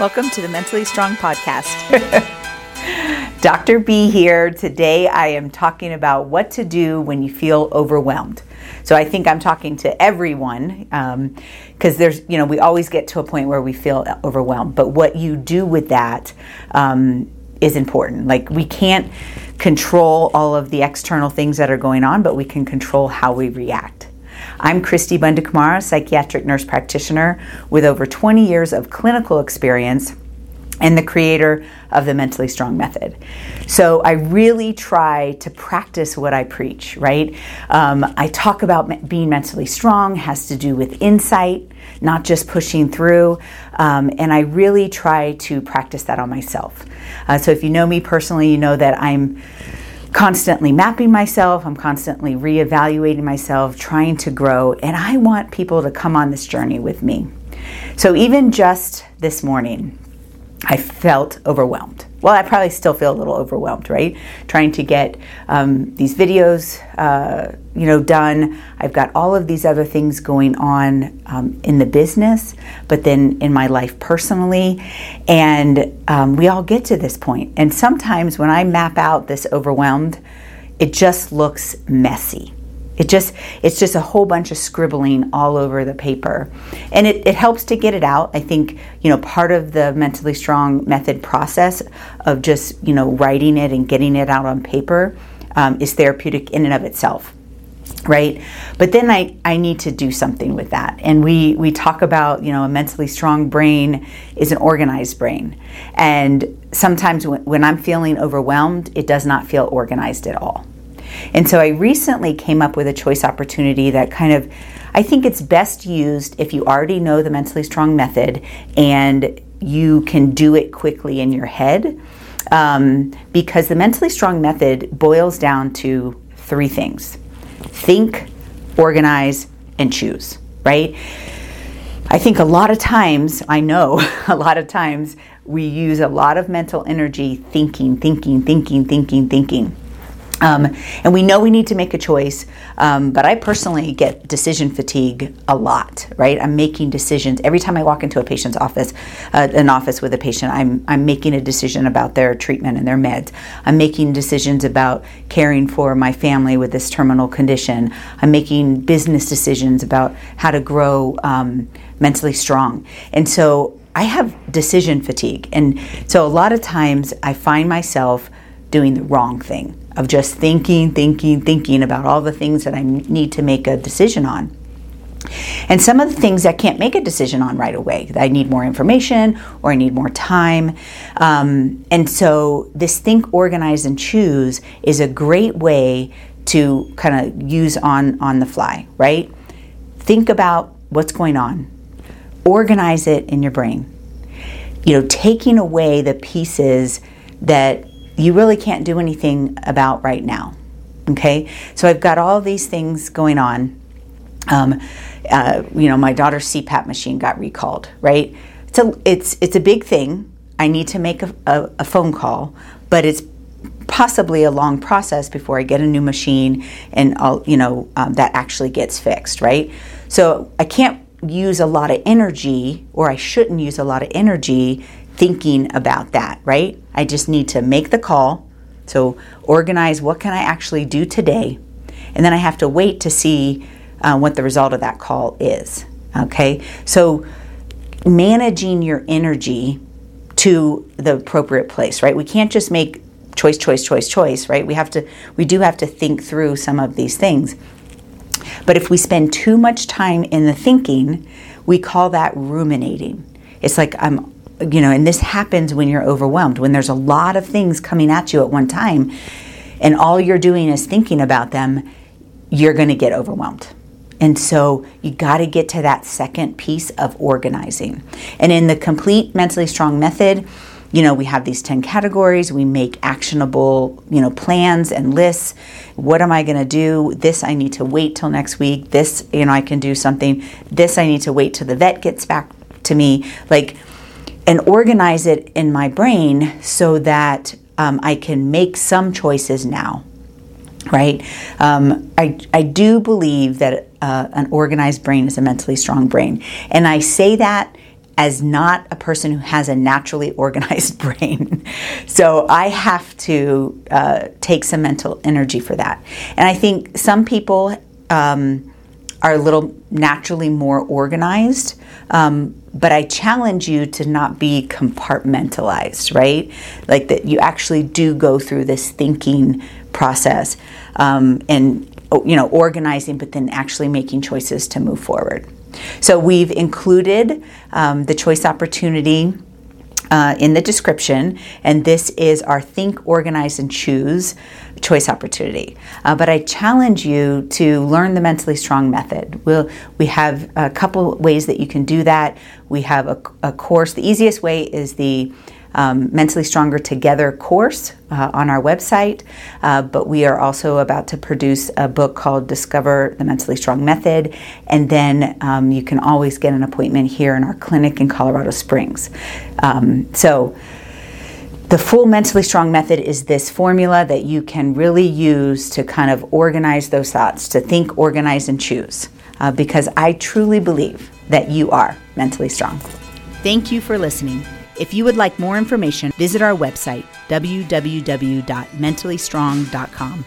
Welcome to the Mentally Strong Podcast. Dr. B here. Today I am talking about what to do when you feel overwhelmed. So I think I'm talking to everyone because um, there's, you know, we always get to a point where we feel overwhelmed. But what you do with that um, is important. Like we can't control all of the external things that are going on, but we can control how we react. I'm Cristi Bundukamara, psychiatric nurse practitioner with over 20 years of clinical experience and the creator of the Mentally Strong Method. So I really try to practice what I preach, right? Um, I talk about being mentally strong has to do with insight, not just pushing through. Um, and I really try to practice that on myself. Uh, so if you know me personally, you know that I'm constantly mapping myself, I'm constantly reevaluating myself, trying to grow, and I want people to come on this journey with me. So even just this morning, I felt overwhelmed. Well, I probably still feel a little overwhelmed, right? Trying to get um, these videos, uh, you know, done. I've got all of these other things going on um, in the business, but then in my life personally, and um, we all get to this point. And sometimes when I map out this overwhelmed, it just looks messy it just it's just a whole bunch of scribbling all over the paper. And it, it helps to get it out. I think, you know, part of the mentally strong method process of just, you know, writing it and getting it out on paper um, is therapeutic in and of itself right but then I, I need to do something with that and we we talk about you know a mentally strong brain is an organized brain and sometimes when, when i'm feeling overwhelmed it does not feel organized at all and so I recently came up with a choice opportunity that kind of, I think it's best used if you already know the mentally strong method and you can do it quickly in your head. Um, because the mentally strong method boils down to three things think, organize, and choose, right? I think a lot of times, I know a lot of times, we use a lot of mental energy thinking, thinking, thinking, thinking, thinking. Um, and we know we need to make a choice, um, but I personally get decision fatigue a lot. Right, I'm making decisions every time I walk into a patient's office, uh, an office with a patient. I'm I'm making a decision about their treatment and their meds. I'm making decisions about caring for my family with this terminal condition. I'm making business decisions about how to grow um, mentally strong, and so I have decision fatigue, and so a lot of times I find myself doing the wrong thing of just thinking, thinking, thinking about all the things that I need to make a decision on. And some of the things I can't make a decision on right away. I need more information or I need more time. Um, and so, this think, organize, and choose is a great way to kind of use on, on the fly, right? Think about what's going on, organize it in your brain. You know, taking away the pieces that you really can't do anything about right now. Okay, so I've got all these things going on. Um, uh, you know, my daughter's CPAP machine got recalled. Right, so it's it's a big thing. I need to make a, a, a phone call, but it's possibly a long process before I get a new machine and I'll, you know um, that actually gets fixed. Right, so I can't use a lot of energy, or I shouldn't use a lot of energy thinking about that, right? I just need to make the call. So organize what can I actually do today, and then I have to wait to see uh, what the result of that call is. Okay, so managing your energy to the appropriate place, right? We can't just make choice, choice, choice, choice, right? We have to, we do have to think through some of these things. But if we spend too much time in the thinking, we call that ruminating. It's like I'm you know, and this happens when you're overwhelmed, when there's a lot of things coming at you at one time, and all you're doing is thinking about them, you're going to get overwhelmed. And so you got to get to that second piece of organizing. And in the complete mentally strong method, you know, we have these 10 categories, we make actionable, you know, plans and lists. What am I going to do? This I need to wait till next week. This, you know, I can do something. This I need to wait till the vet gets back to me. Like and organize it in my brain so that um, I can make some choices now. Right? Um, I, I do believe that uh, an organized brain is a mentally strong brain. And I say that as not a person who has a naturally organized brain. so I have to uh, take some mental energy for that. And I think some people um, are a little naturally more organized. Um, but I challenge you to not be compartmentalized, right? Like that you actually do go through this thinking process um, and you know organizing, but then actually making choices to move forward. So we've included um, the choice opportunity. Uh, in the description, and this is our Think, Organize, and Choose choice opportunity. Uh, but I challenge you to learn the mentally strong method. We'll, we have a couple ways that you can do that. We have a, a course. The easiest way is the um, Mentally Stronger Together course uh, on our website, uh, but we are also about to produce a book called Discover the Mentally Strong Method, and then um, you can always get an appointment here in our clinic in Colorado Springs. Um, so, the full mentally strong method is this formula that you can really use to kind of organize those thoughts, to think, organize, and choose. Uh, because I truly believe that you are mentally strong. Thank you for listening. If you would like more information, visit our website, www.mentallystrong.com